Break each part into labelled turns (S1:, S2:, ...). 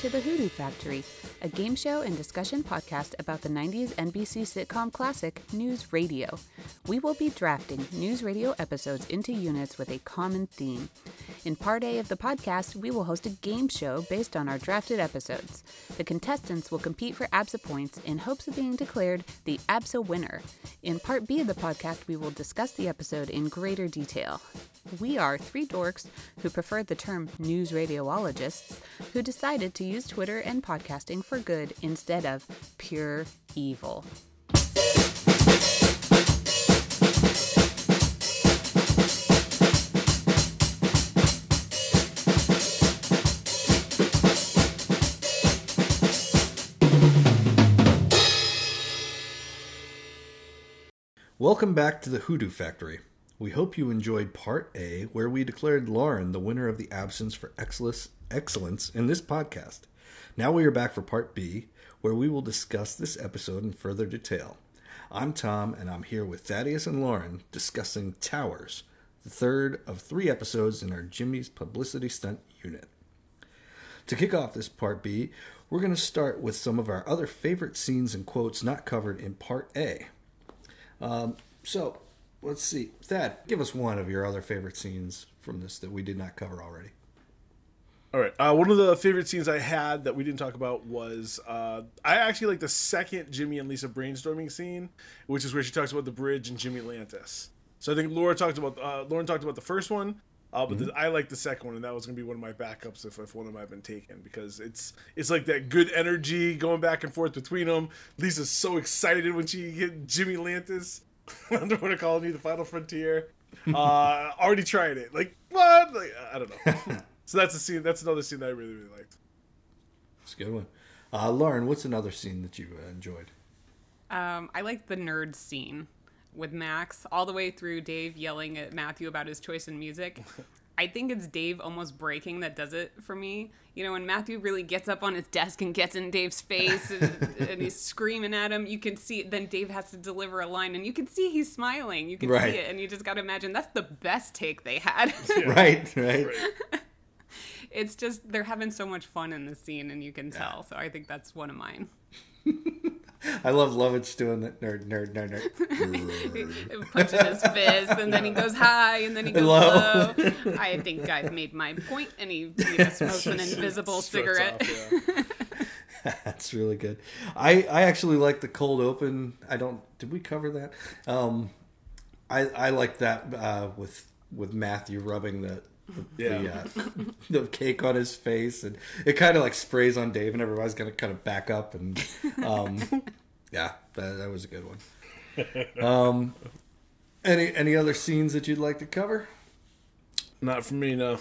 S1: To the Hoodoo Factory, a game show and discussion podcast about the 90s NBC sitcom classic News Radio. We will be drafting News Radio episodes into units with a common theme. In part A of the podcast, we will host a game show based on our drafted episodes. The contestants will compete for ABSA points in hopes of being declared the ABSA winner. In part B of the podcast, we will discuss the episode in greater detail. We are three dorks who prefer the term news radiologists who decided to use Twitter and podcasting for good instead of pure evil.
S2: Welcome back to the Hoodoo Factory. We hope you enjoyed Part A, where we declared Lauren the winner of the Absence for Excellence, excellence in this podcast. Now we are back for Part B, where we will discuss this episode in further detail. I'm Tom, and I'm here with Thaddeus and Lauren discussing Towers, the third of three episodes in our Jimmy's Publicity Stunt unit. To kick off this Part B, we're going to start with some of our other favorite scenes and quotes not covered in Part A. Um, so, let's see. Thad, give us one of your other favorite scenes from this that we did not cover already.
S3: All right. Uh, one of the favorite scenes I had that we didn't talk about was uh, I actually like the second Jimmy and Lisa brainstorming scene, which is where she talks about the bridge and Jimmy Atlantis. So I think Laura talked about uh, Lauren talked about the first one, uh, but the, I like the second one, and that was gonna be one of my backups if, if one of them had been taken because it's it's like that good energy going back and forth between them. Lisa's so excited when she hit Jimmy Atlantis, Underwater Colony, the Final Frontier. Uh, already tried it. Like what? Like I don't know. so that's a scene. That's another scene that I really really liked.
S2: It's a good one. Uh, Lauren, what's another scene that you uh, enjoyed?
S1: Um, I like the nerd scene with Max all the way through Dave yelling at Matthew about his choice in music. I think it's Dave almost breaking that does it for me. You know, when Matthew really gets up on his desk and gets in Dave's face and, and he's screaming at him, you can see then Dave has to deliver a line and you can see he's smiling. You can
S2: Right.
S1: see it and you just got to imagine that's the best take they had.
S2: Right, right.
S3: Right.
S1: It's just they're having so much fun in the scene and you can tell. So I think that's one of mine.
S2: I love Lovitz doing that nerd, nerd, nerd, nerd.
S1: punching his fist, and then he goes high, and then he goes
S2: Low.
S1: low. I think I've made my point, and he you know, smokes an invisible cigarette.
S3: off, yeah.
S2: That's really good. I I actually like the cold open. I don't. Did we cover that? Um, I I like that uh, with with Matthew rubbing the. The,
S3: Yeah.
S2: uh, the cake on his face and it kind of like sprays on Dave and everybody's gonna kind of back up and um, yeah that, that was a good one um, any any other scenes that you'd like to cover
S3: Not for me, no.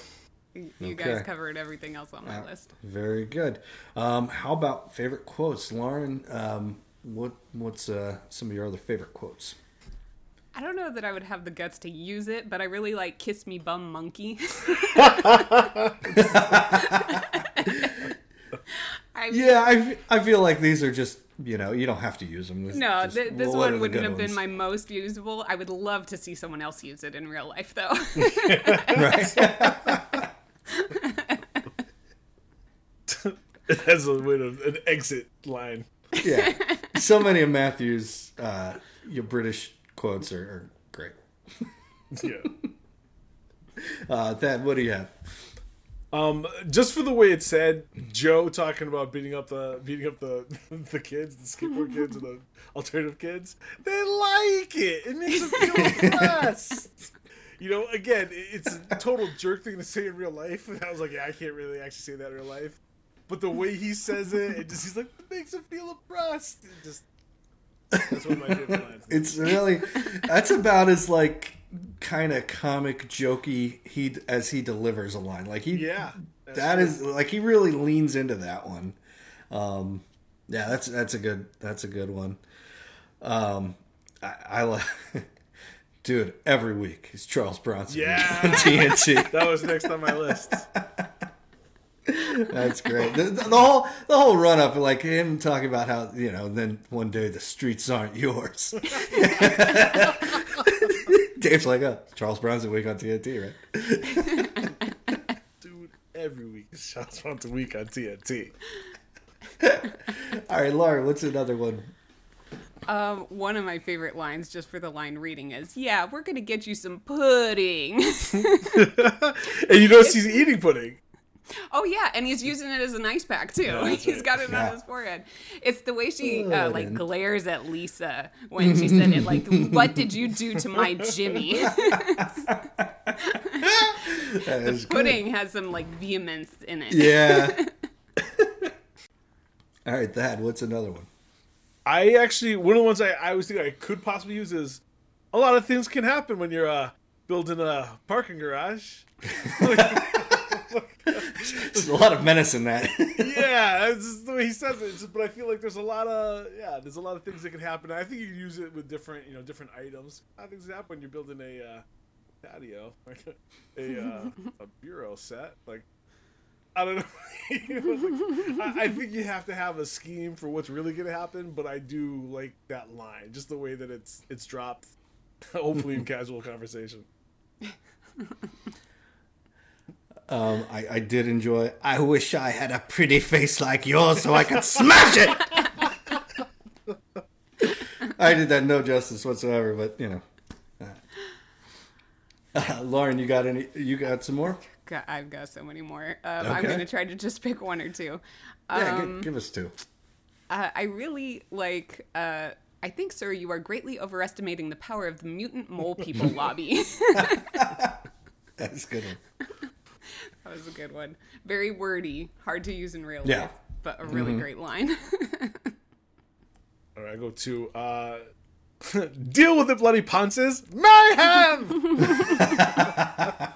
S1: You guys covered everything else on my
S2: Uh,
S1: list.
S2: Very good. Um, how about favorite quotes, Lauren? Um, what what's uh, some of your other favorite quotes?
S1: I don't know that I would have the guts to use it, but I really like "Kiss Me, Bum Monkey." Yeah, I,
S2: Yeah, I, f- I feel like these are just you know you don't have to use them. This-
S1: No,
S2: just
S1: th- this one wouldn't
S2: good
S1: have been my most usable. I would love to see someone else use it in real life, though.
S2: right.
S3: As a way of an exit line.
S2: yeah, so many of Matthew's uh, your British quotes are, are great.
S3: Yeah.
S2: Uh, Thad, what do you have?
S3: Um, just for the way it said, Joe talking about beating up the beating up the the kids, the skateboard kids, and the alternative kids. They like it. It makes them feel impressed. You know, again, it's a total jerk thing to say in real life. And I was like, yeah, I can't really actually say that in real life. But the way he says it, it just he's like, it makes him feel oppressed. It just that's one of my favorite lines.
S2: It's really that's about as like kind of comic jokey he as he delivers a line. Like he
S3: Yeah,
S2: that
S3: true.
S2: is like he really leans into that one. Um, yeah, that's that's a good that's a good one. Um, I, I like, dude. Every week is Charles Bronson
S3: Yeah.
S2: on TNT.
S3: that was next on my list.
S2: That's great. The, the, the whole the whole run up, like him talking about how you know, then one day the streets aren't yours. Dave's like, oh, Charles Bronson week on TNT, right?
S3: Dude, every week. Shots once a week on TNT.
S2: All right, Laura, what's another one?
S1: Um, one of my favorite lines, just for the line reading, is "Yeah, we're gonna get you some pudding."
S3: and you notice he's eating pudding.
S1: Oh yeah, and he's using it as an ice pack too.
S3: that's
S1: he's
S3: right.
S1: got it
S2: Yeah.
S1: on his forehead. It's the way she uh, like glares at Lisa when she said it. Like, "What did you do to my Jimmy?"
S2: That is good.
S1: pudding has some like vehemence in it.
S2: Yeah. All right, Thad, what's another one?
S3: I actually one of the ones I, I always think I could possibly use is a lot of things can happen when you're uh, building a parking garage.
S2: There's a lot of menace in that.
S3: yeah, that's just the way he says it. Just- but I feel like there's a lot of yeah, there's a lot of things that can happen. I think you can use it with different you know different items. A lot of things happen when you're building a uh, patio, like a uh, a bureau set. Like I don't know. Know, like, I, I think you have to have a scheme for what's really going to happen. But I do like that line, just the way that it's it's dropped. Hopefully in casual conversation.
S2: Um, I, I did enjoy. I wish I had a pretty face like yours so I could smash it. I did that no justice whatsoever, but you know. Uh, Lauren, you got any? You got some more?
S1: God, I've got so many more. Um, I'm gonna try to just pick one or two.
S2: Yeah,
S1: Um,
S2: gi- give us two.
S1: Uh, I really like. Uh, I think, sir, you are greatly overestimating the power of the mutant mole people lobby.
S2: That's good one.
S1: that was a good one. Very wordy, hard to use in real
S2: Yeah.
S1: life, but a really great line.
S3: All right, I go to uh, deal with the bloody ponces, mayhem.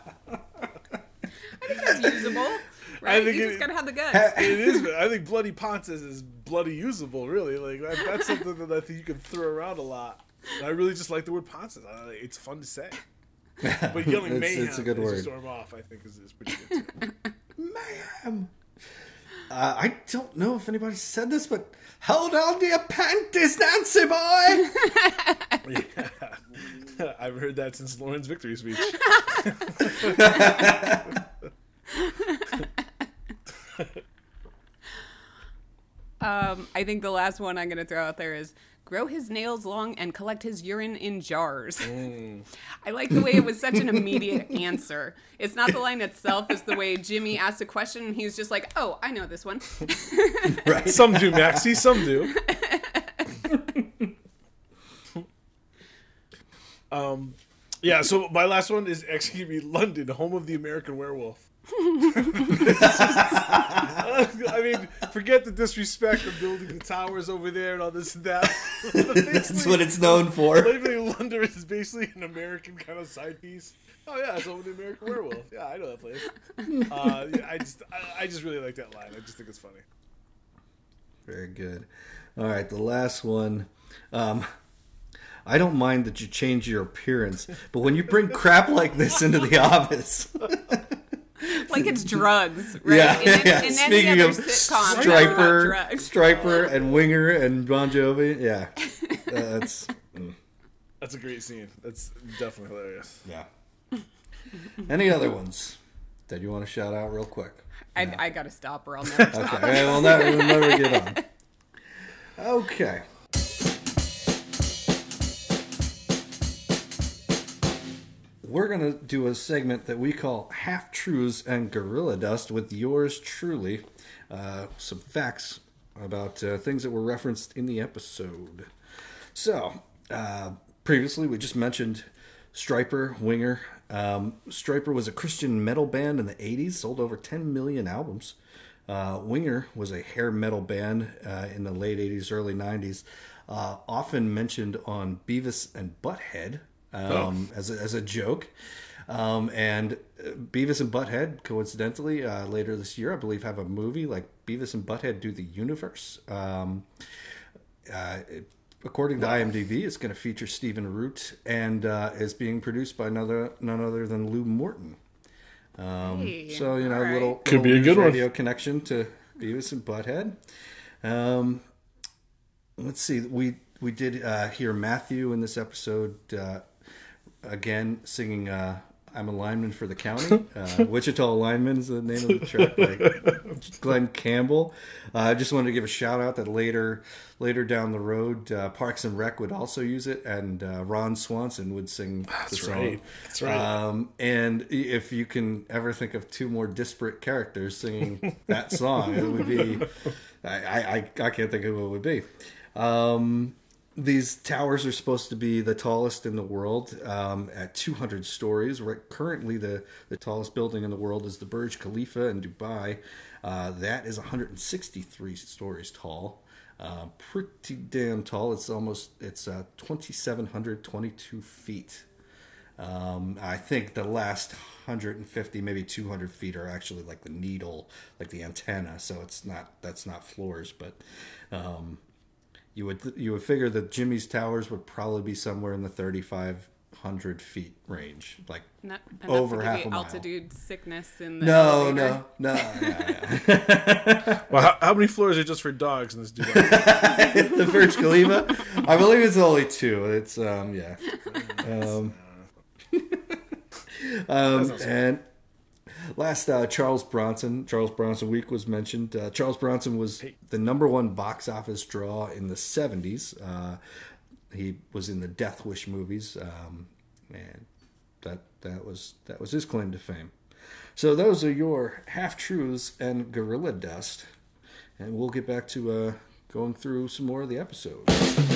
S1: I think it's usable, right?
S3: think
S1: you
S3: it-
S1: just gotta have the guts.
S3: it is. I think bloody ponces is bloody usable. Really, like that, that's something that I think you can throw around a lot. And I really just like the word ponces. Uh, it's fun to say. But yelling
S2: It's-
S3: mayhem
S2: it's a good word.
S3: storm off, I think, is, is pretty good too.
S2: Mayhem. Uh, I don't know if anybody said this, but hold on to your panties, Nancy boy. yeah.
S3: I've heard that since Lauren's victory speech.
S1: Um, I think the last one I'm gonna throw out there is grow his nails long and collect his urine in jars.
S3: Mm.
S1: I like the way it was such an immediate answer. It's not the line itself; it's the way Jimmy asked a question and he's just like, "Oh, I know this one."
S2: right.
S3: Some do, Maxie. Some do. um, yeah. So my last one is actually gonna London, home of the American Werewolf. I mean, forget the disrespect of building the towers over there and all this and that.
S2: That's what it's known for.
S3: Basically, London is basically an American kind of side piece. Oh yeah, it's of the American Werewolf. Yeah, I know that place. Uh, yeah, I just, I, I just really like that line. I just think it's funny.
S2: Very good. All right, the last one. Um, I don't mind that you change your appearance, but when you bring crap like this into the office,
S1: like it's drugs, right?
S2: yeah,
S1: In, any-
S2: yeah.
S1: in any
S2: Speaking of
S1: sitcom, Stryper.
S2: Stryper, and Winger and Bon Jovi, yeah, Uh, that's mm,
S3: That's a great scene. That's definitely hilarious.
S2: yeah. Any other ones that you want to shout out real quick?
S1: I, I gotta stop or I'll never stop.
S2: Okay, we'll never, we'll never get on. Okay. We're going to do a segment that we call Half Truths and Gorilla Dust with yours truly. Uh, some facts about uh, things that were referenced in the episode. So, uh, previously we just mentioned Stryper, Winger. Um, Stryper was a Christian metal band in the 80s, sold over 10 million albums. Uh, Winger was a hair metal band uh, in the late 80s, early 90s, uh, often mentioned on Beavis and Butthead um, as, a, as a joke. Um, and uh, Beavis and Butthead, coincidentally, uh, later this year, I believe, have a movie like Beavis and Butthead Do the Universe. Um, uh, it- according to IMDb, it's going to feature Stephen Root and uh, is being produced by another none other than Lew Morton. Um,
S1: Hey,
S2: so you know,
S1: right.
S2: little
S3: Could be a good
S2: news
S3: one.
S2: radio connection to Beavis and Butthead. Um, let's see, we we did uh, hear Matthew in this episode uh, again singing uh, I'm a lineman for the county. Uh, Wichita Lineman is the name of the track Glen Campbell. Uh, I just wanted to give a shout out that later later down the road, uh, Parks and Rec would also use it, and uh, Ron Swanson would sing
S3: That's
S2: the song.
S3: right. That's right.
S2: Um, and if you can ever think of two more disparate characters singing that song, it would be. I, I, I can't think of who it would be. Um, these towers are supposed to be the tallest in the world um, at 200 stories. Right, currently, the, the tallest building in the world is the Burj Khalifa in Dubai. Uh, that is 163 stories tall. Uh, pretty damn tall. It's almost it's uh, 2,722 feet. Um, I think the last 150, maybe 200 feet are actually like the needle, like the antenna. So it's not that's not floors, but um, you would you would figure that Jimmy's towers would probably be somewhere in the 3,500 feet range, like
S1: Not
S2: Over
S1: to give
S2: half
S1: you
S2: a mile.
S1: altitude sickness in the
S2: no,
S1: elevator.
S2: no, no. yeah, yeah.
S3: well, how, how many floors are just for dogs in this Dubai?
S2: the Burj Khalifa. I believe it's only two. It's um yeah. Um, um and last uh, Charles Bronson Charles Bronson week was mentioned. Uh, Charles Bronson was the number one box office draw in the seventies. Uh, he was in the Death Wish movies, um, and that that was that was his claim to fame. So those are your half truths and gorilla dust, and we'll get back to uh, going through some more of the episode.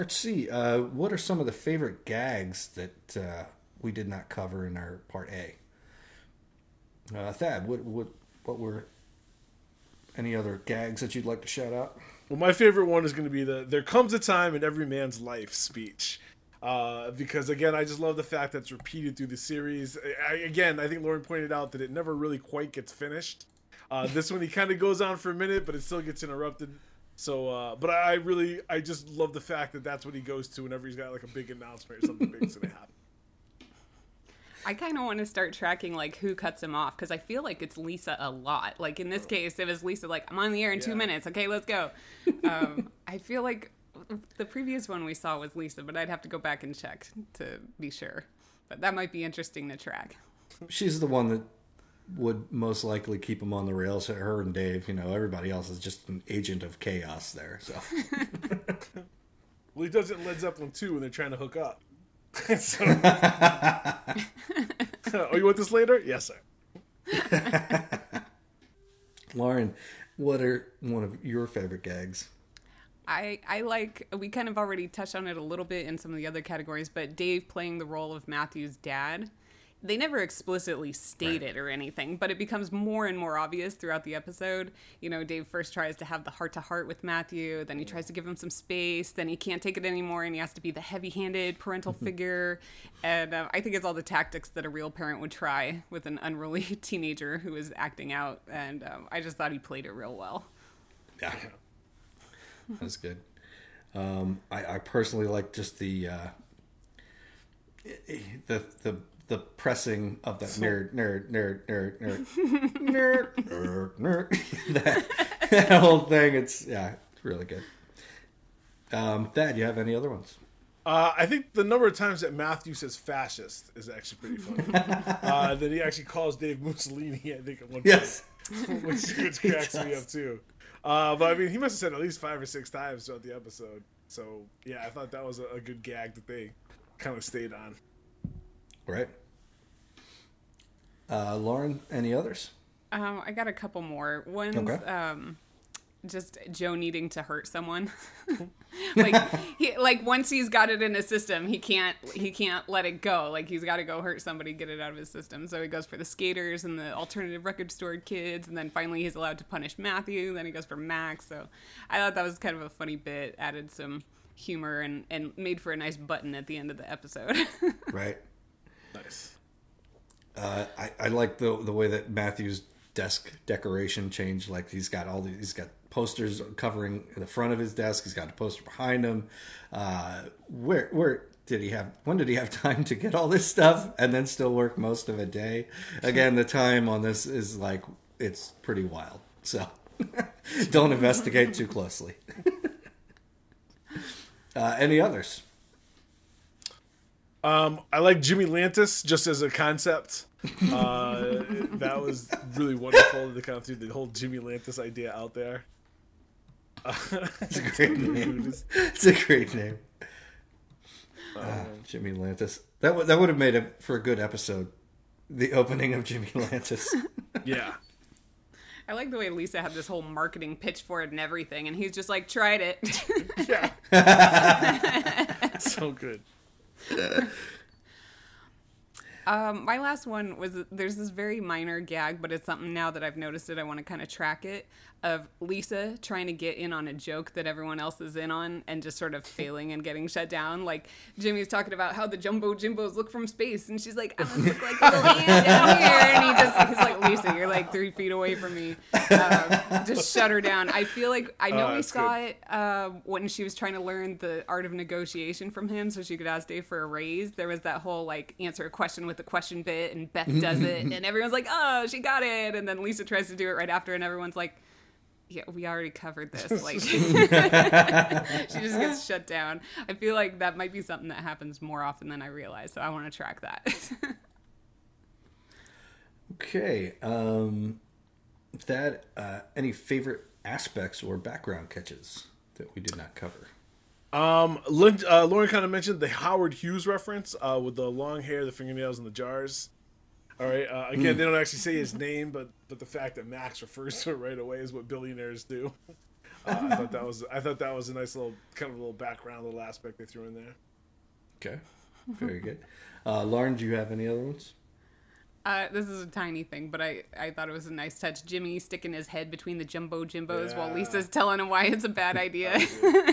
S2: Part C. Uh, what are some of the favorite gags that uh, we did not cover in our part A? Uh, Thad, what what what were any other gags that you'd like to shout out?
S3: Well, my favorite one is going to be the "There comes a time in every man's life" speech, uh, because again, I just love the fact that it's repeated through the series. I, again, I think Lauren pointed out that it never really quite gets finished. Uh, this one he kind of goes on for a minute, but it still gets interrupted. So, uh, but I really, I just love the fact that that's what he goes to whenever he's got like a big announcement or something big's going to happen.
S1: I kind of want to start tracking like who cuts him off because I feel like it's Lisa a lot. Like in this case, it was Lisa like I'm on the air in two minutes. Okay, let's go. Um, I feel like the previous one we saw was Lisa, but I'd have to go back and check to be sure. But that might be interesting to track.
S2: She's the one that would most likely keep him on the rails. Her and Dave, you know, everybody else is just an agent of chaos there. So
S3: Well, he does it in Led Zeppelin too when they're trying to hook up. so, oh, you want this later? Yes, sir.
S2: Lauren, what are one of your favorite gags?
S1: I, I like we kind of already touched on it a little bit in some of the other categories, but Dave playing the role of Matthew's dad. They never explicitly state it or anything, but it becomes more and more obvious throughout the episode. You know, Dave first tries to have the heart to heart with Matthew, then he tries to give him some space, then he can't take it anymore and he has to be the heavy handed parental figure. And uh, I think it's all the tactics that a real parent would try with an unruly teenager who is acting out. And um, I just thought he played it real well.
S2: Yeah, that's good. Um, I, I personally like just the uh, the the the pressing of that nerd, nerd, nerd, nerd, nerd, nerd, nerd, nerd. that, that whole thing. It's yeah, it's really good. Um, Thad, you have any other ones?
S3: Uh, I think the number of times that Matthew says fascist is actually pretty funny. uh, that he actually calls Dave Mussolini, I think, at one point.
S2: Yes.
S3: which, which cracks me up, too. Uh, but I mean, he must have said at least five or six times throughout the episode. So, yeah, I thought that was a, a good gag that they kind of stayed on.
S2: Right. Uh, Lauren, any others?
S1: Um, I got a couple more. One's
S2: Okay.
S1: um, just Joe needing to hurt someone. like, he, like once he's got it in his system, he can't he can't let it go. Like he's got to go hurt somebody, get it out of his system. So he goes for the skaters and the alternative record store kids, and then finally he's allowed to punish Matthew. Then he goes for Max. So I thought that was kind of a funny bit. Added some humor and and made for a nice button at the end of the episode.
S2: Right.
S3: Nice.
S2: Uh, I, I like the the way that Matthew's desk decoration changed. Like he's got all these, he's got posters covering the front of his desk. He's got a poster behind him. Uh, where where did he have? When did he have time to get all this stuff and then still work most of a day? Again, the time on this is like it's pretty wild. So don't investigate too closely. uh, any others?
S3: Um, I like Jimmy Lantis just as a concept. Uh, that was really wonderful to kind of threw the whole Jimmy Lantis idea out there.
S2: It's a great name. It's a great name. Ah, Jimmy Lantis. That would that would have made it for a good episode. The opening of Jimmy Lantis.
S3: Yeah.
S1: I like the way Lisa had this whole marketing pitch for it and everything, and he's just like, tried it.
S3: Yeah. so good.
S1: Um, my last one was there's this very minor gag, but it's something now that I've noticed it. I want to kind of track it of Lisa trying to get in on a joke that everyone else is in on and just sort of failing and getting shut down. Like Jimmy's talking about how the jumbo Jimbos look from space, and she's like, "I don't look like a little hand down here," and he just he's like, "Lisa, you're like three feet away from me. Um, just shut her down." I feel like I know
S3: Oh,
S1: we saw it uh, when she was trying to learn the art of negotiation from him, so she could ask Dave for a raise. There was that whole like answer a question with the question bit, and Beth does it, and everyone's like, "Oh, she got it," and then Lisa tries to do it right after, and everyone's like. Yeah, we already covered this. Like, she just gets shut down. I feel like that might be something that happens more often than I realize. So I want to track that.
S2: Okay. Um, that uh, any favorite aspects or background catches that we did not cover?
S3: Um, Lin, uh, Lauren kind of mentioned the Howard Hughes reference uh, with the long hair, the fingernails, and the jars. All right. Uh, again, they don't actually say his name, but but the fact that Max refers to it right away is what billionaires do. Uh, I thought that was I thought that was a nice little kind of a little background, little aspect they threw in there.
S2: Okay. Very good. Uh, Lauren, do you have any other ones?
S1: Uh, this is a tiny thing, but I, I thought it was a nice touch. Jimmy sticking his head between the jumbo Jimbos while Lisa's telling him why it's a bad idea.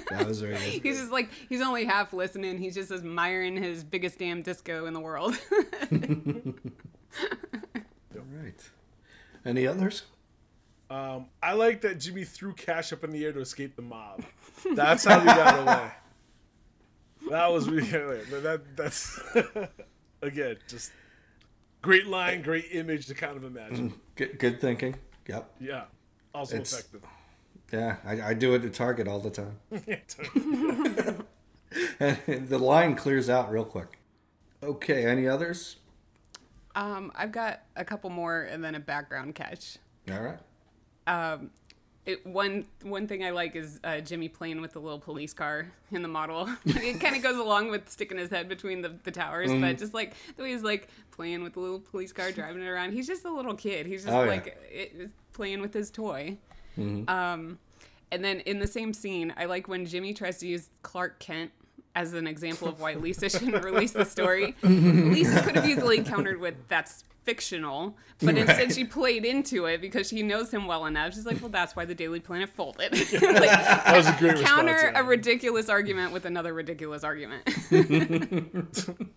S2: That was very good.
S1: he's just like, he's only half listening. He's just admiring his biggest damn disco in the world.
S2: All right. Any others?
S3: Um, I like that Jimmy threw cash up in the air to escape the mob. That's how he got away. That was really that, that that's again just great line, great image to kind of imagine.
S2: Good, good thinking. Yep.
S3: Yeah, also
S2: It's-
S3: effective.
S2: Yeah, I, I do it at Target all the time. and the line clears out real quick. Okay, any others?
S1: um, I've got a couple more and then a background catch.
S2: All right.
S1: um, it, one one thing I like is uh, Jimmy playing with the little police car in the model. it kind of goes along with sticking his head between the, the towers, but just like the way he's like playing with the little police car, driving it around. He's just a little kid. He's just
S2: Oh, yeah.
S1: like it, playing with his toy. Um, and then in the same scene, I like when Jimmy tries to use Clark Kent as an example of why Lisa shouldn't release the story. Lisa could have easily countered with that's fictional, but instead she played into it because she knows him well enough. She's like, well, that's why the Daily Planet folded. like,
S3: That was a great
S1: counter
S3: response. yeah.
S1: a ridiculous argument with another ridiculous argument.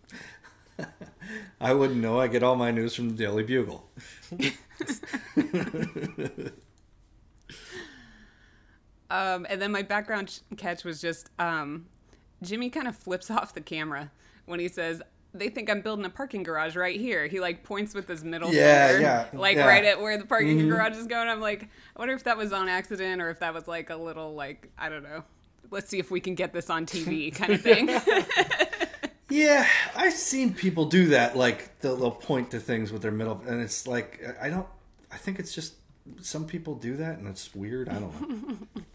S2: I wouldn't know. I get all my news from the Daily Bugle.
S1: Um, and then my background catch was just um, Jimmy kind of flips off the camera when he says, "They think I'm building a parking garage right here." He like points with his middle
S2: Yeah,
S1: finger,
S2: yeah,
S1: like
S2: yeah.
S1: right at where the parking mm-hmm. garage is going. I'm like, I wonder if that was on accident or if that was like a little like I don't know. Let's see if we can get this on TV kind of thing.
S2: Yeah, I've seen people do that. Like they'll, they'll point to things with their middle, and it's like I don't. I think it's just some people do that, and it's weird. I don't know.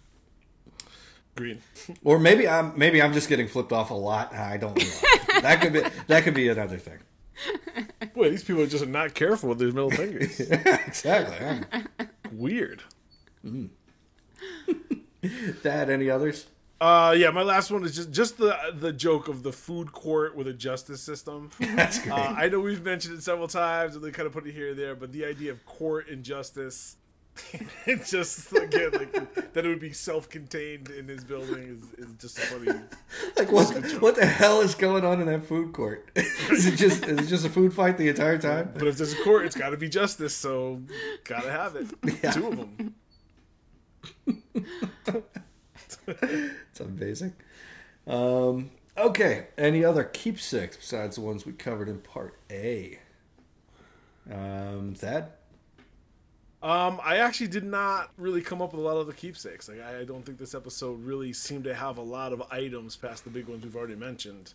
S3: Green.
S2: or maybe I'm maybe I'm just getting flipped off a lot. I don't realize. that could be that could be another thing.
S3: Boy, these people are just not careful with their middle fingers.
S2: exactly. huh?
S3: Weird.
S2: Thad, any others?
S3: Uh, yeah, my last one is just just the the joke of the food court with a justice system.
S2: That's great.
S3: Uh, I know we've mentioned it several times, and they kind of put it here and there, but the idea of court and justice, it's just again like that it would be self-contained in his building is, is just funny.
S2: like what? What the hell is going on in that food court? is it just is it just a food fight the entire time?
S3: But if there's a court, it's got to be justice, so gotta have it.
S2: Yeah.
S3: Two of them.
S2: It's amazing. Um, okay. Any other keepsakes besides the ones we covered in part A? Um, that
S3: Um, I actually did not really come up with a lot of the keepsakes. Like, I I don't think this episode really seemed to have a lot of items past the big ones we've already mentioned.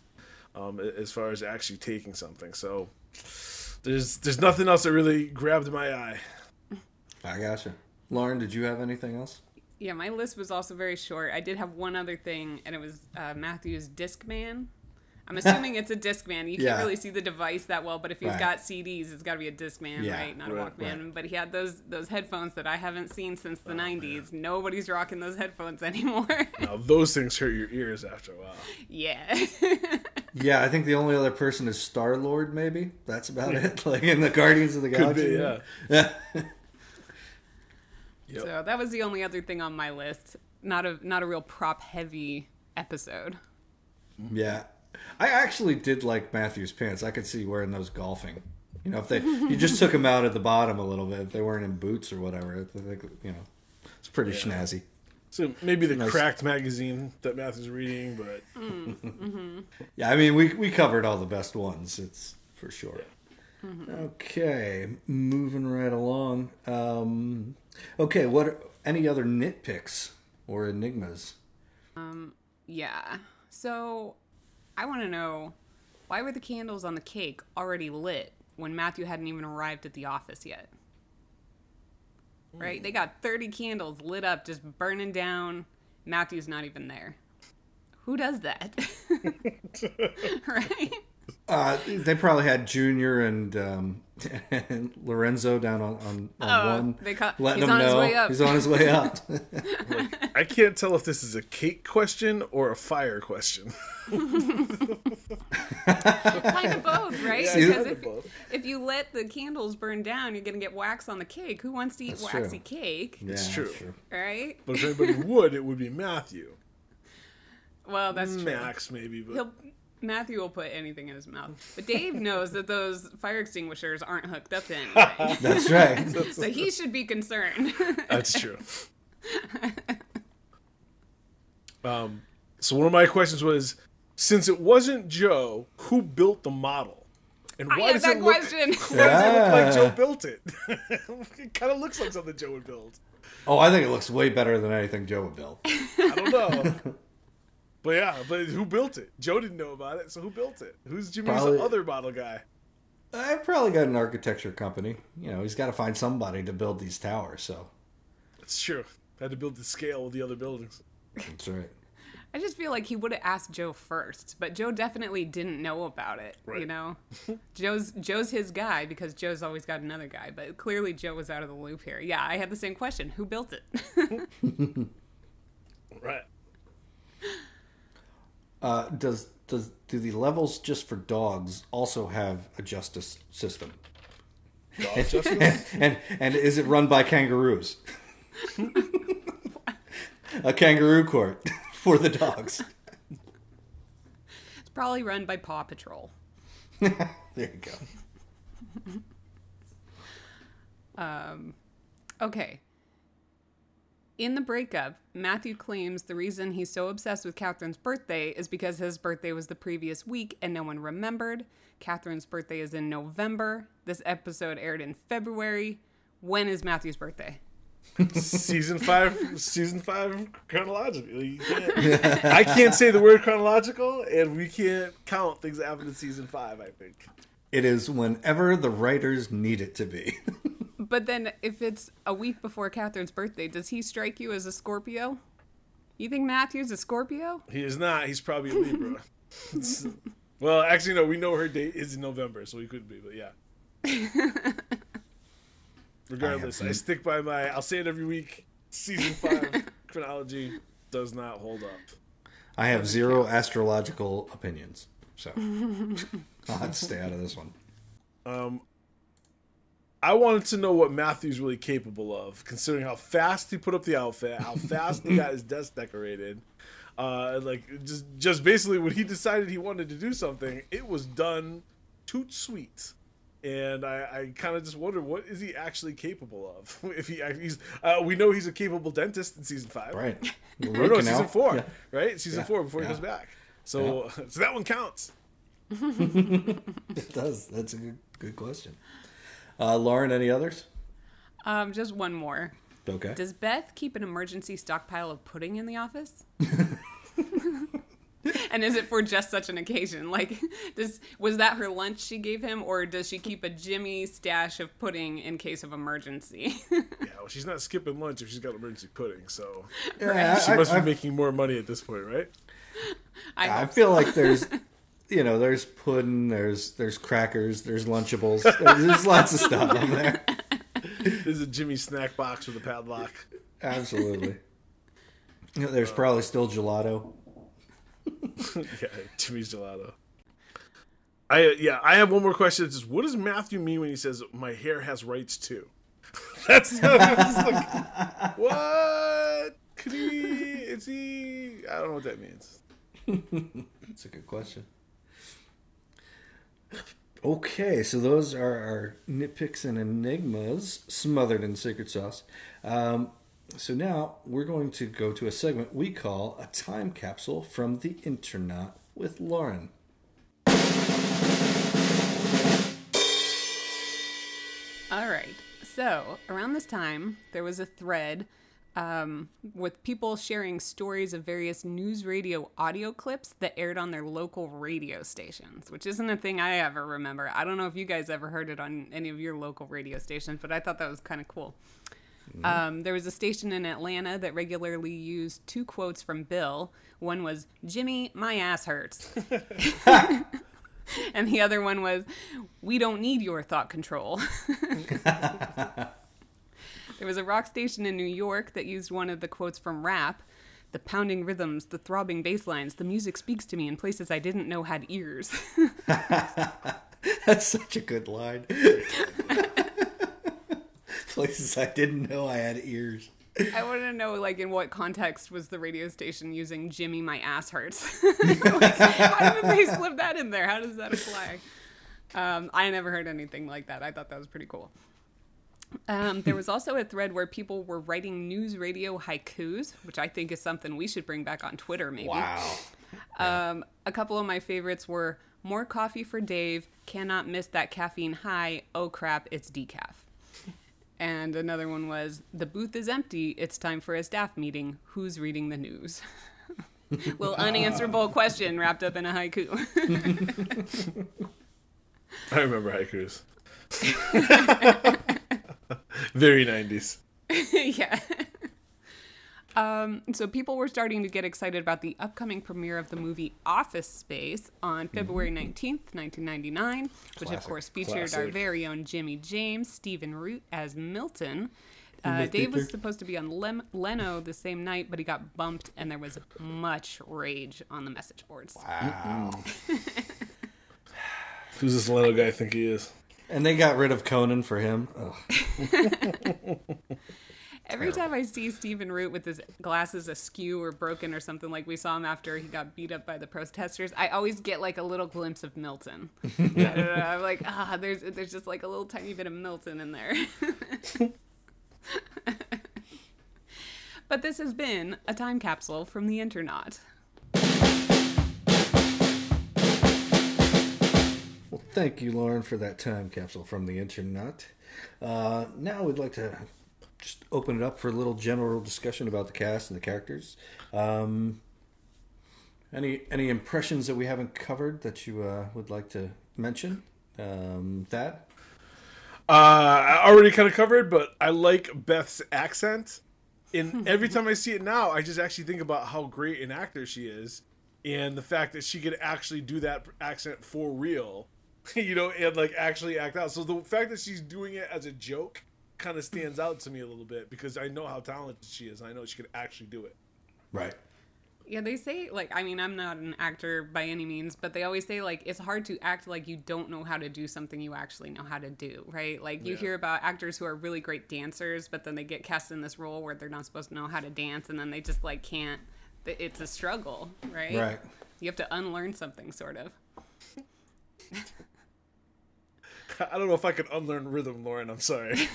S3: um, as far as actually taking something. So there's there's nothing else that really grabbed my eye.
S2: I gotcha. Lauren, did you have anything else?
S1: Yeah, my list was also very short. I did have one other thing, and it was uh, Matthew's Discman. I'm assuming it's a Discman. You can't
S2: Yeah.
S1: really see the device that well, but if he's
S2: Right.
S1: got CDs, it's got to be a Discman,
S2: Yeah,
S1: right? Not
S3: right,
S1: a Walkman. But he had those those headphones that I haven't seen since the '90s. Nobody's rocking those headphones anymore.
S3: Now those things hurt your ears after a while.
S1: yeah.
S2: Yeah, I think the only other person is Star Lord. Maybe that's about it. Like in the Guardians of the
S3: Could
S2: Galaxy.
S3: be, yeah.
S2: yeah.
S3: Yep.
S1: So that was the only other thing on my list. Not a not a real prop heavy episode.
S2: Yeah. I actually did like Matthew's pants. I could see wearing those golfing. You know, if they you just took them out at the bottom a little bit, if they weren't in boots or whatever, think you know, it's pretty snazzy.
S3: So maybe the
S2: Nice.
S3: cracked magazine that Matthew's reading, but
S2: Yeah, I mean, we we covered all the best ones. It's for sure. Okay, moving right along. Um, okay, what any other nitpicks or enigmas?
S1: Um, Yeah. So I want to know why were the candles on the cake already lit when Matthew hadn't even arrived at the office yet? Right? They got 30 candles lit up, just burning down. Matthew's not even there. Who does that? right?
S2: Uh, they probably had Junior and, um, and Lorenzo down on on, on
S1: Oh,
S2: one,
S1: they ca-
S2: letting
S1: he's
S2: them
S1: on his
S2: know
S1: way up.
S2: he's on his way up.
S3: I can't tell if this is a cake question or a fire question.
S1: Kind of both, right?
S2: See,
S1: because if,
S3: both.
S1: if you let the candles burn down, you're going to get wax on the cake. Who wants to eat
S2: That's
S1: waxy
S2: true.
S1: cake?
S2: yeah,
S3: It's true.
S1: Right?
S3: But if anybody would, it would be Matthew.
S1: Well, that's true.
S3: Max, maybe, but
S1: He'll Matthew will put anything in his mouth. But Dave knows that those fire extinguishers aren't hooked up to anything.
S2: That's right.
S1: so he should be concerned.
S3: that's true. um, so one of my questions was, since it wasn't Joe, who built the model? And
S1: I
S3: why
S1: had
S3: does
S1: that
S3: it look,
S1: question.
S3: Why does it look like Joe built it? it kind of looks like something Joe would build.
S2: oh, I think it looks way better than anything Joe would build.
S3: I don't know. But yeah, but who built it? Joe didn't know about it, so who built it? Who's Jimmy's
S2: Probably-
S3: other model guy?
S2: I probably got an architecture company. You know, he's got to find somebody to build these towers. So
S3: that's true. Had to build the scale of the other buildings.
S2: that's right.
S1: I just feel like he would have asked Joe first, but Joe definitely didn't know about it. You know, Joe's Joe's his guy because Joe's always got another guy. But clearly Joe was out of the loop here. Yeah, I had the same question. Who built it?
S3: Right.
S2: Uh, does does do the levels just for dogs also have a justice system?
S3: Dog justice?
S2: and and is it run by kangaroos? a kangaroo court for the dogs.
S1: it's probably run by Paw Patrol.
S2: There you go.
S1: Um, okay. In the breakup, Matthew claims the reason he's so obsessed with Catherine's birthday is because his birthday was the previous week and no one remembered. Catherine's birthday is in November. This episode aired in February. When is Matthew's birthday?
S3: season five, season five chronologically. You can't, I can't say the word chronological, and we can't count things that happened in season five. I think.
S2: It is whenever the writers need it to be.
S1: But then, if it's a week before Catherine's birthday, does he strike you as a Scorpio? You think Matthew's a Scorpio?
S3: He is not. He's probably a Libra. Well, actually, no. We know her date is in November, so he could be. But yeah. Regardless, I,
S2: seen-
S3: stick by my. I'll say it every week. Season five chronology does not hold up.
S2: I have zero astrological opinions, so I'll have to stay out of this one.
S3: Um, I wanted to know what Matthew's really capable of, considering how fast he put up the outfit, how fast he got his desk decorated. Uh, like just just basically when he decided he wanted to do something, it was done toot sweet. And I, I kind of just wonder what is he actually capable of? If he he's uh, we know he's a capable dentist in season five,
S2: Right.
S3: Or no, season four,
S2: Yeah.
S3: right? Season
S2: Yeah.
S3: four before he
S2: Yeah.
S3: goes back. So so that one counts.
S2: It does. That's a good, good question. Uh, Lauren, any others?
S1: Um, just one more.
S2: Okay.
S1: Does Beth keep an emergency stockpile of pudding in the office? and is it for just such an occasion? Like, does was that her lunch she gave him, or does she keep a Jimmy stash of pudding in case of emergency?
S3: Yeah, well, she's not skipping lunch if she's got emergency pudding, so
S2: Yeah,
S3: she
S2: I-
S3: must
S2: I-
S3: be making more money at this point, right?
S1: I,
S2: I
S1: hope
S2: feel like there's, you know, there's pudding, there's there's crackers, there's Lunchables, there's, there's lots of stuff on there.
S3: There's a Jimmy snack box with a padlock.
S2: Absolutely. You know, There's probably still gelato.
S3: yeah, Jimmy's gelato. I uh, yeah, I have one more question. It's just, what does Matthew mean when he says my hair has rights too? That's like what? Could he? Is he? I don't know what that means.
S2: That's a good question. Okay, so those are our nitpicks and enigmas smothered in secret sauce. Um, so now we're going to go to a segment we call a time capsule from the internet with Lauren.
S1: All right. So around this time, there was a thread um, with people sharing stories of various news radio audio clips that aired on their local radio stations, which isn't a thing I ever remember. I don't know if you guys ever heard it on any of your local radio stations, but I thought that was kind of cool. Um, there was a station in Atlanta that regularly used two quotes from Bill. One was, Jimmy, my ass hurts. and the other one was, we don't need your thought control. there was a rock station in New York that used one of the quotes from rap. The pounding rhythms, the throbbing bass lines, the music speaks to me in places I didn't know had ears.
S2: That's such a good line. Places I didn't know I had ears.
S1: I want to know, like, in what context was the radio station using "Jimmy, my ass hurts"? like, how did they slip that in there? How does that apply? Um, I never heard anything like that. I thought that was pretty cool. Um, there was also a thread where people were writing news radio haikus, which I think is something we should bring back on Twitter, maybe.
S2: Wow.
S1: Um, a couple of my favorites were "More coffee for Dave," "Cannot miss that caffeine high," "Oh crap, it's decaf." And another one was The booth is empty. It's time for a staff meeting. Who's reading the news? Little unanswerable question wrapped up in a haiku.
S3: I remember haikus. Very nineties.
S1: yeah. Um, so people were starting to get excited about the upcoming premiere of the movie Office Space on February 19th, 1999, which of course featured our very own Jimmy James, Stephen Root as Milton. Uh, Dave was supposed to be on Lem- Leno the same night, but he got bumped, and there was much rage on the message boards.
S2: Wow.
S3: Who's this Leno guy think he is?
S2: And they got rid of Conan for him.
S1: Every time I see Stephen Root with his glasses askew or broken or something like we saw him after he got beat up by the protesters, I always get like a little glimpse of Milton. I'm like, ah, there's there's just like a little tiny bit of Milton in there. but this has been a time capsule from the internet.
S2: Thank you, Lauren, for that time capsule from the internet. Uh, now we'd like to just open it up for a little general discussion about the cast and the characters. Um, any any impressions that we haven't covered that you uh, would like to mention? Um, that
S3: Uh, I already kind of covered, but I like Beth's accent. And every time I see it now, I just actually think about how great an actor she is, and the fact that she could actually do that accent for real, you know, and like actually act out. So the fact that she's doing it as a joke kind of stands out to me a little bit because I know how talented she is. I know she could actually do it.
S2: right.
S1: Yeah, they say like I mean I'm not an actor by any means, but they always say like it's hard to act like you don't know how to do something you actually know how to do, right? Like you
S3: Yeah.
S1: hear about actors who are really great dancers, but then they get cast in this role where they're not supposed to know how to dance and then they just like can't it's a struggle, right?
S2: Right.
S1: You have to unlearn something sort of.
S3: I don't know if I could unlearn rhythm, Lauren. I'm sorry.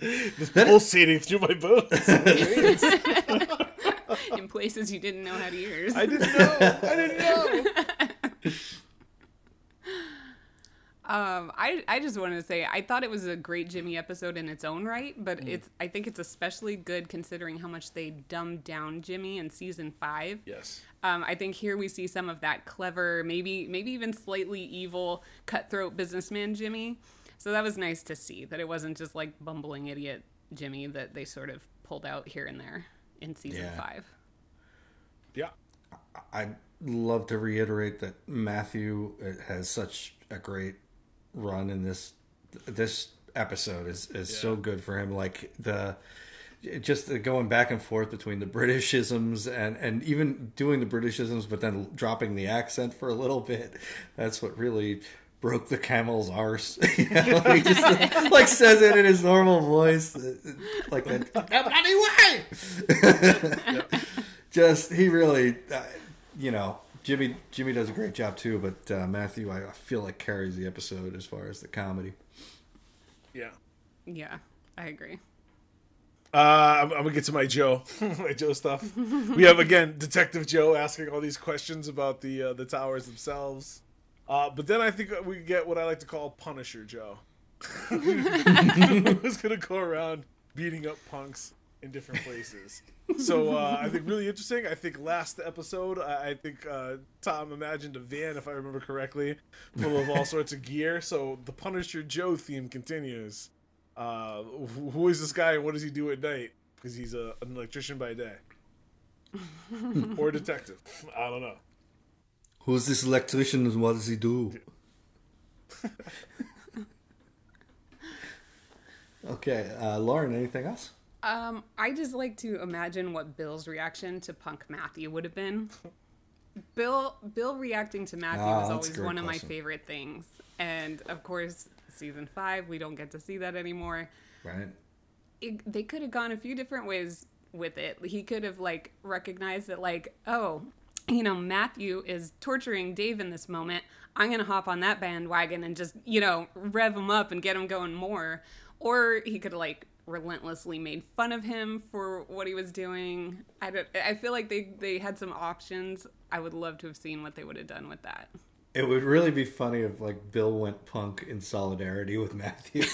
S3: Just pulsating through my bones.
S1: in places you didn't know how to use.
S3: I didn't know. I didn't know.
S1: Um, I I just wanted to say I thought it was a great Jimmy episode in its own right, but
S3: Mm.
S1: it's I think it's especially good considering how much they dumbed down Jimmy in season five.
S3: Yes.
S1: Um, I think here we see some of that clever, maybe maybe even slightly evil, cutthroat businessman Jimmy. So that was nice to see that it wasn't just like bumbling idiot Jimmy that they sort of pulled out here and there in season
S2: Yeah.
S1: five.
S3: Yeah.
S2: I'd love to reiterate that Matthew uh, has such a great run in this. This episode is is so good for him. Like the just the going back and forth between the Britishisms and and even doing the Britishisms, but then dropping the accent for a little bit. That's what really broke the camel's arse. you know, he just like says it in his normal voice, uh, like that. Bloody way! just he really, uh, you know, Jimmy Jimmy does a great job too, but uh, Matthew I I feel like carries the episode as far as the comedy.
S3: Yeah.
S1: Yeah, I agree.
S3: Uh, I'm, I'm gonna get to my Joe, my Joe stuff. We have again Detective Joe asking all these questions about the uh, the towers themselves. Uh, but then I think we get what I like to call Punisher Joe, who's gonna go around beating up punks in different places. So uh, I think really interesting. I think last episode, I, I think uh, Tom imagined a van, if I remember correctly, full of all sorts of gear. So the Punisher Joe theme continues. Uh, who is this guy and what does he do at night? Because he's a, an electrician by day. or a detective. I don't know.
S2: Who's this electrician and what does he do? okay, uh, Lauren, anything else?
S1: Um, I just like to imagine what Bill's reaction to Punk Matthew would have been. Bill Bill reacting to Matthew
S2: Ah,
S1: is always one of my favorite things. And of course, season 5, we don't get to see that anymore.
S2: Right?
S1: It, they could have gone a few different ways with it. He could have like recognized that like, oh, you know, Matthew is torturing Dave in this moment. I'm going to hop on that bandwagon and just, you know, rev him up and get him going more. Or he could like relentlessly made fun of him for what he was doing. I don't I feel like they they had some options. I would love to have seen what they would have done with that.
S2: It would really be funny if like Bill went punk in solidarity with Matthew.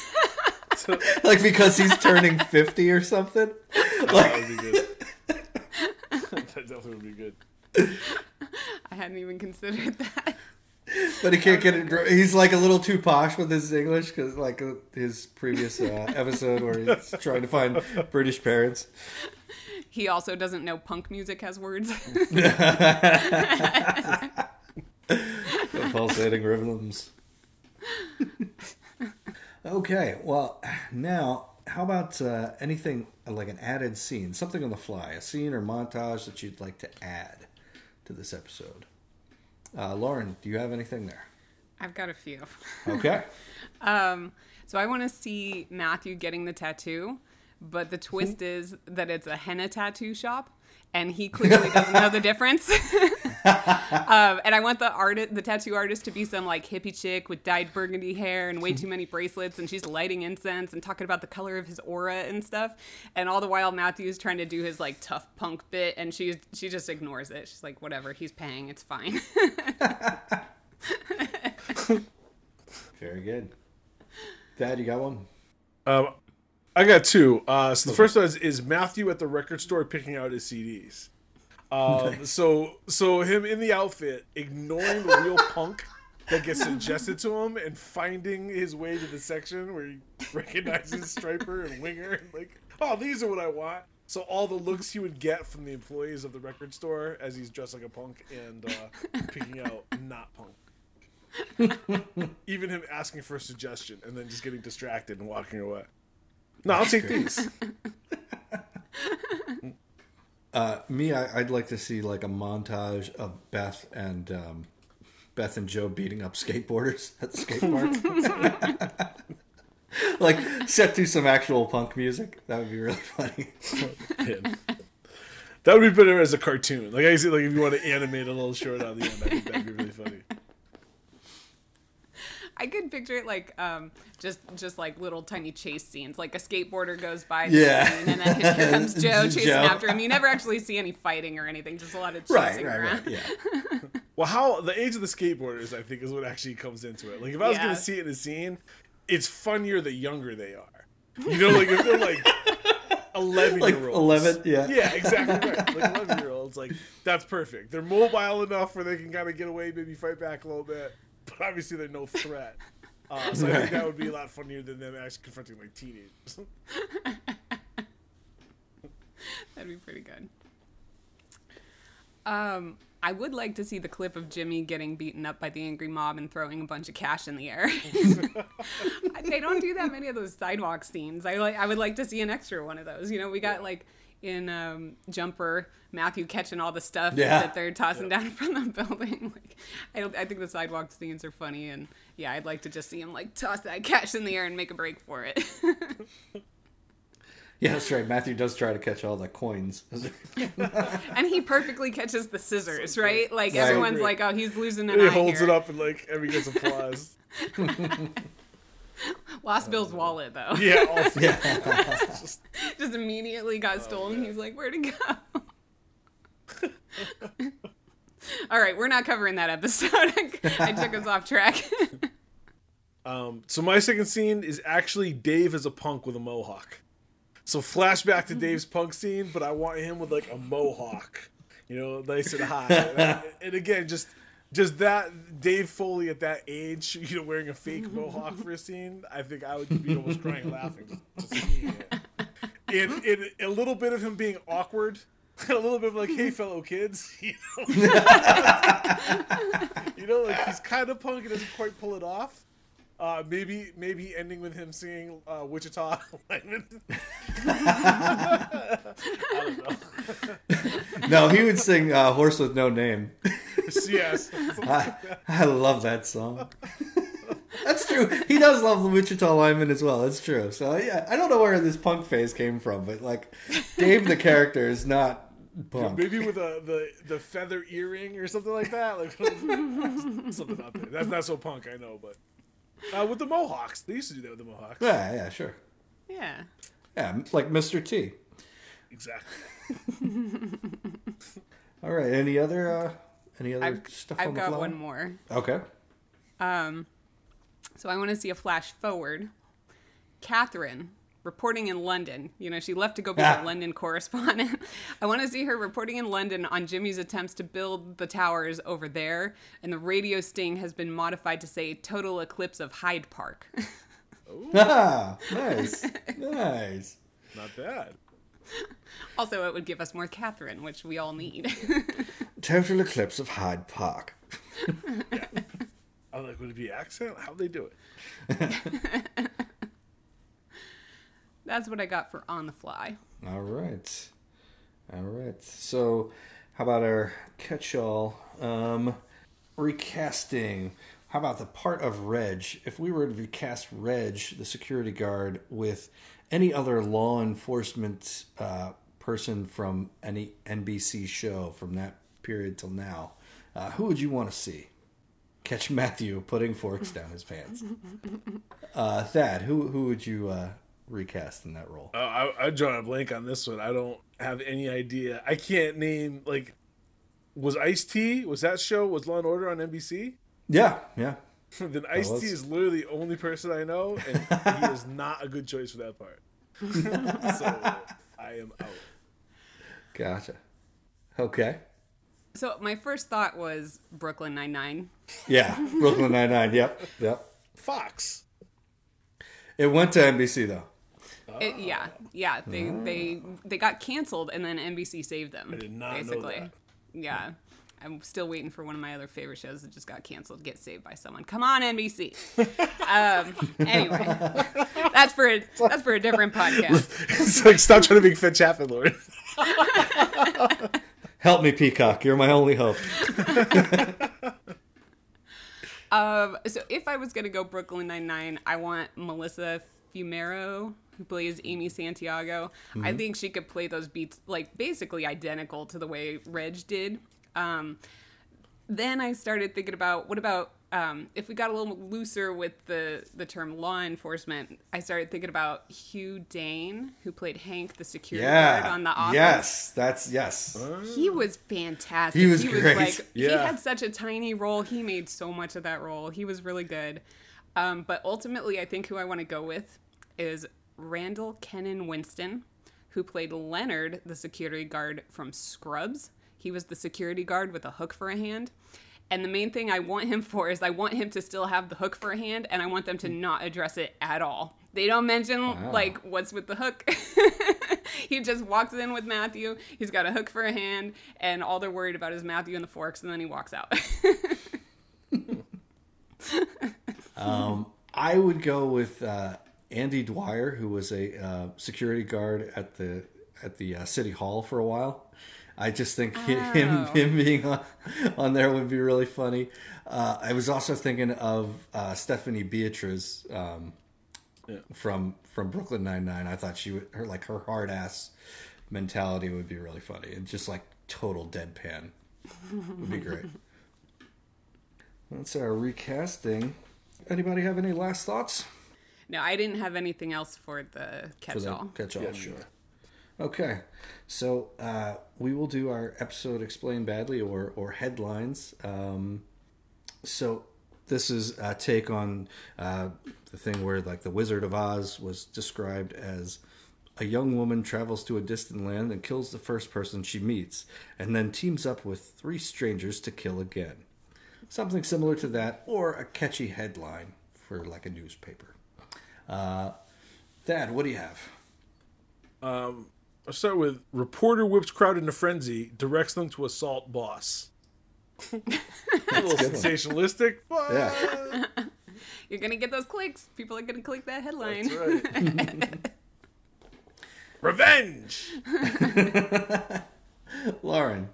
S2: like because he's turning 50 or something.
S3: That
S2: Like
S3: would be good. that definitely would be good.
S1: I hadn't even considered that.
S2: But he can't get it he's like a little too posh with his English cuz like uh, his previous uh, episode where he's trying to find British parents.
S1: He also doesn't know punk music has words.
S2: The pulsating rhythms. okay, well, now how about uh, anything like an added scene, something on the fly, a scene or montage that you'd like to add to this episode? Uh, Lauren, do you have anything there?
S1: I've got a few.
S2: Okay.
S1: Um, so I want to see Matthew getting the tattoo, but the twist is that it's a henna tattoo shop, and he clearly doesn't know the difference. um, and I want the artist, the tattoo artist, to be some like hippie chick with dyed burgundy hair and way too many bracelets, and she's lighting incense and talking about the color of his aura and stuff. And all the while, Matthew's trying to do his like tough punk bit, and she she just ignores it. She's like, whatever, he's paying, it's fine.
S2: Very good. Dad, you got one?
S3: Um, I got two. Uh, so the first one is, is Matthew at the record store picking out his CDs. Um, so so him in the outfit, ignoring the real punk that gets suggested to him, and finding his way to the section where he recognizes Stryper and Winger, and like, oh, these are what I want. So all the looks he would get from the employees of the record store as he's dressed like a punk and uh, picking out not punk. Even him asking for a suggestion and then just getting distracted and walking away. No, I'll take these.
S2: Uh, me, I, I'd like to see like a montage of Beth and um, Beth and Joe beating up skateboarders at the skate park. like set to some actual punk music. That would be really funny.
S3: Yeah. That would be better as a cartoon. Like I said, like if you want to animate a little short on the end, I think that'd be really funny.
S1: I could picture it like um, just just like little tiny chase scenes, like a skateboarder goes by,
S2: Yeah.
S1: the scene, and then here comes Joe chasing
S2: Joe.
S1: after him. You never actually see any fighting or anything, just a lot of chasing
S2: right, right,
S1: around.
S2: right. Yeah.
S3: Well, how the age of the skateboarders, I think, is what actually comes into it. Like if I was
S1: Yeah.
S3: gonna see it in a scene, it's funnier the younger they are. You know, like if they're like eleven
S2: Like
S3: year olds.
S2: 11, yeah.
S3: Yeah, exactly right. Like eleven year olds, like that's perfect. They're mobile enough where they can kind of get away, maybe fight back a little bit, but obviously they're no threat. Uh, so I think that would be a lot funnier than them actually confronting like teenagers.
S1: That'd be pretty good. Um, I would like to see the clip of Jimmy getting beaten up by the angry mob and throwing a bunch of cash in the air. they don't do that many of those sidewalk scenes. I like. I would like to see an extra one of those. You know, we got like in um, Jumper, Matthew catching all the stuff
S2: Yeah.
S1: that they're tossing down from the building. Like, I, I think the sidewalk scenes are funny, and yeah, I'd like to just see him like toss that cash in the air and make a break for it.
S2: Yeah, that's right. Matthew does try to catch all the coins.
S1: and he perfectly catches the scissors, right? Like
S2: Right.
S1: everyone's like, "Oh, he's losing an
S3: he
S1: eye
S3: holds
S1: here."
S3: it up and like every gets applause.
S1: Lost Bill's wallet though.
S3: Yeah, all,
S2: yeah.
S1: Just immediately got stolen. He's like, "Where'd it go?" All right, we're not covering that episode. I took us off track.
S3: Um, so my second scene is actually Dave as a punk with a mohawk. So flashback to Dave's punk scene, but I want him with like a mohawk, you know, nice and high. And, and again, just just that Dave Foley at that age, you know, wearing a fake mohawk for a scene, I think I would be almost crying laughing just seeing it. And a little bit of him being awkward. A little bit of like, hey, fellow kids, you know, you know, like he's kind of punk and doesn't quite pull it off. Uh, maybe maybe ending with him singing uh, Wichita Lineman. I don't know.
S2: No, he would sing uh, "Horse with No Name."
S3: yes.
S2: I, I love that song. That's true. He does love the Wichita lineman as well. That's true. So yeah, I don't know where this punk phase came from, but like Dave the character is not punk.
S3: Maybe with a, the the feather earring or something like that. Like something out there. That's not so punk, I know, but uh, with the Mohawks, they used to do that with the Mohawks.
S2: Yeah, yeah, sure.
S1: yeah.
S2: Yeah, like Mr. T.
S3: Exactly.
S2: All right. Any other uh any other
S1: I've,
S2: stuff
S1: I've
S2: on the
S1: got
S2: fly?
S1: one more.
S2: Okay.
S1: Um, so I want to see a flash forward. Catherine reporting in London. You know, she left to go be
S2: Ah.
S1: a London correspondent. I want to see her reporting in London on Jimmy's attempts to build the towers over there, and the radio sting has been modified to say "total eclipse of Hyde Park."
S2: Ah, nice. nice.
S3: Not bad.
S1: also, it would give us more Catherine, which we all need.
S2: Total eclipse of Hyde Park. yeah.
S3: I'm like, would it be accent? How'd they do it?
S1: That's what I got for on the fly.
S2: All right. All right. So, how about our catch-all um, recasting? How about the part of Reg? If we were to recast Reg, the security guard, with any other law enforcement uh, person from any NBC show from that period till now, uh, who would you want to see? Catch Matthew putting forks down his pants. Uh, Thad, who who would you uh, recast in that role?
S3: Uh, I, I draw a blank on this one. I don't have any idea. I can't name like. Was Ice T? Was that show? Was Law and Order on NBC?
S2: Yeah, yeah.
S3: then Ice T is literally the only person I know, and he is not a good choice for that part. so I am out.
S2: Gotcha. Okay.
S1: So my first thought was Brooklyn Nine Nine.
S2: Yeah, Brooklyn Nine Nine. Yep, yep.
S3: Fox.
S2: It went to NBC though.
S1: It, yeah, yeah. They they they got canceled, and then NBC saved them.
S3: I did not know
S1: basically.
S3: that.
S1: Yeah, I'm still waiting for one of my other favorite shows that just got canceled, get saved by someone. Come on, NBC. um, anyway, that's for a, that's for a different podcast.
S3: it's like stop trying to make Fitch happen, Lord.
S2: Help me, Peacock. You're my only hope.
S1: Um, so if I was gonna go Brooklyn Nine Nine, I want Melissa Fumero, who plays Amy Santiago. I think she could play those beats like basically identical to the way Reg did. Um, then I started thinking about what about um, if we got a little looser with the the term law enforcement. I started thinking about Hugh Dane, who played Hank, the security guard on The Office.
S2: Yes, that's yes.
S1: He was fantastic.
S2: He was great.
S1: like he had such a tiny role. He made so much of that role. He was really good. Um, but ultimately, I think who I want to go with is Randall Kennan Winston, who played Leonard, the security guard from Scrubs. He was the security guard with a hook for a hand. And the main thing I want him for is I want him to still have the hook for a hand and I want them to not address it at all. They don't mention wow. like what's with the hook. he just walks in with Matthew. He's got a hook for a hand and all they're worried about is Matthew and the forks and then he walks out.
S2: um, I would go with uh, Andy Dwyer, who was a uh, security guard at the at the uh, city hall for a while. I just think oh. him him being on, on there would be really funny. Uh, I was also thinking of uh, Stephanie Beatriz um, yeah. from from Brooklyn Nine Nine. I thought she would her like her hard ass mentality would be really funny and just like total deadpan would be great. That's our recasting. Anybody have any last thoughts?
S1: No, I didn't have anything else for the catch-all.
S2: Catch-all, yeah, sure. Okay, so uh, we will do our episode "Explain Badly" or or headlines. Um, so this is a take on uh, the thing where like the Wizard of Oz was described as a young woman travels to a distant land and kills the first person she meets, and then teams up with three strangers to kill again. Something similar to that, or a catchy headline for like a newspaper. Uh, Dad, what do you have?
S3: Um, I'll start with reporter whips crowd into frenzy, directs them to assault boss. a little sensationalistic, but yeah.
S1: You're gonna get those clicks. People are gonna click that headline.
S3: Right. Revenge.
S2: Lauren.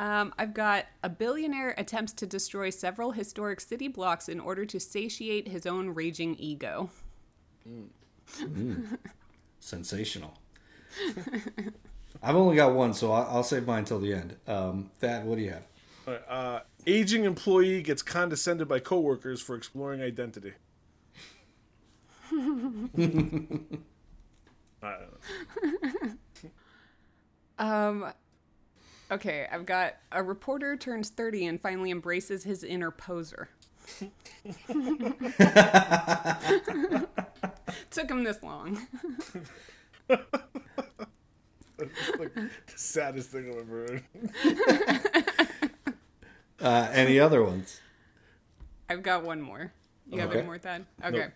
S1: Um, I've got a billionaire attempts to destroy several historic city blocks in order to satiate his own raging ego.
S2: Mm. Mm. Sensational. I've only got one, so I'll, I'll save mine till the end. Um, Thad, what do you have?
S3: Uh, aging employee gets condescended by coworkers for exploring identity.
S1: um, okay, I've got a reporter turns 30 and finally embraces his inner poser. Took him this long.
S3: like the saddest thing I've ever
S2: heard. uh, any other ones?
S1: I've got one more. You have any more, Thad? Okay. Nope.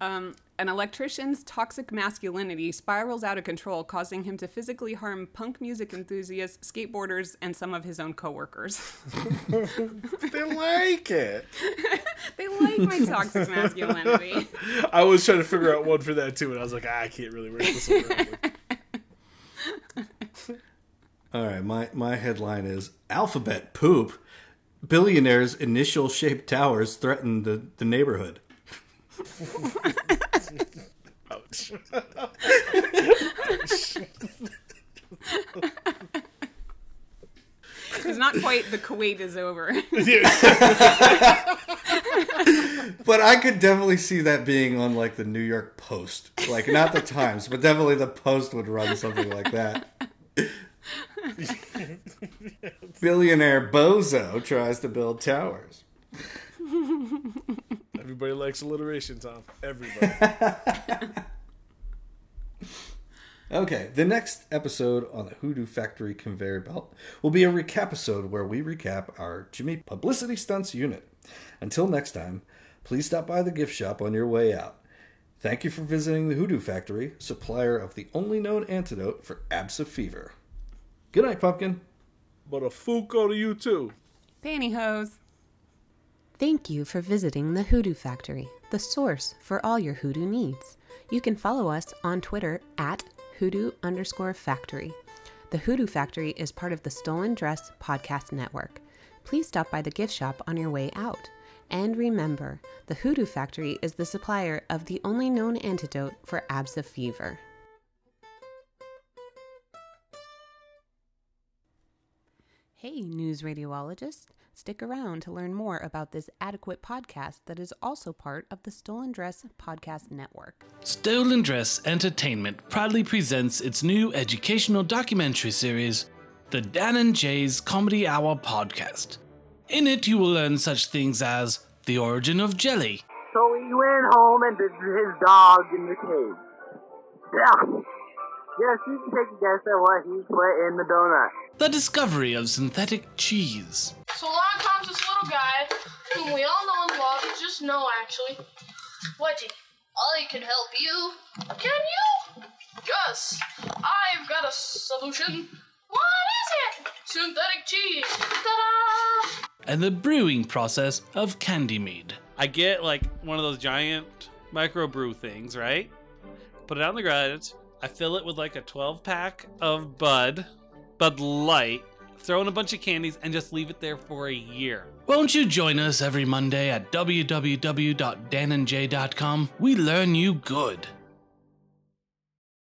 S1: Um, an electrician's toxic masculinity spirals out of control, causing him to physically harm punk music enthusiasts, skateboarders, and some of his own coworkers.
S3: they like it.
S1: they like my toxic masculinity.
S3: I was trying to figure out one for that too, and I was like, ah, I can't really work this one.
S2: All right, my my headline is Alphabet poop. Billionaires' initial shaped towers threaten the, the neighborhood. Ouch.
S1: It's not quite the Kuwait is over.
S2: but I could definitely see that being on like the New York Post. Like not the Times, but definitely the Post would run something like that. Billionaire Bozo tries to build towers.
S3: Everybody likes alliteration, Tom. Everybody.
S2: okay, the next episode on the Hoodoo Factory conveyor belt will be a recap episode where we recap our Jimmy publicity stunts unit. Until next time, please stop by the gift shop on your way out. Thank you for visiting the Hoodoo Factory, supplier of the only known antidote for abscess fever. Good night, Pumpkin.
S3: But a Fuko to you too.
S1: Pantyhose.
S4: Thank you for visiting the Hoodoo Factory, the source for all your hoodoo needs. You can follow us on Twitter at hoodoo underscore factory. The Hoodoo Factory is part of the Stolen Dress Podcast Network. Please stop by the gift shop on your way out. And remember, the Hoodoo Factory is the supplier of the only known antidote for abscess fever. Hey, news radiologist. Stick around to learn more about this adequate podcast that is also part of the Stolen Dress Podcast Network.
S5: Stolen Dress Entertainment proudly presents its new educational documentary series, the Dan and Jay's Comedy Hour Podcast. In it, you will learn such things as the origin of jelly,
S6: So he went home and visited his dog in the cave. Yeah. Yes, you can take a guess at what he put in the donut.
S5: the discovery of synthetic cheese,
S7: So along comes this little guy, whom we all know and love, just know actually. Wedgie, I can help you. Can you? Yes, I've got a solution. What is it? Synthetic cheese. Ta-da!
S5: and the brewing process of candy mead.
S8: I get like one of those giant microbrew things, right? Put it on the garage. I fill it with like a 12 pack of Bud, Bud Light, throw in a bunch of candies, and just leave it there for a year.
S5: Won't you join us every Monday at www.danandjay.com? We learn you good.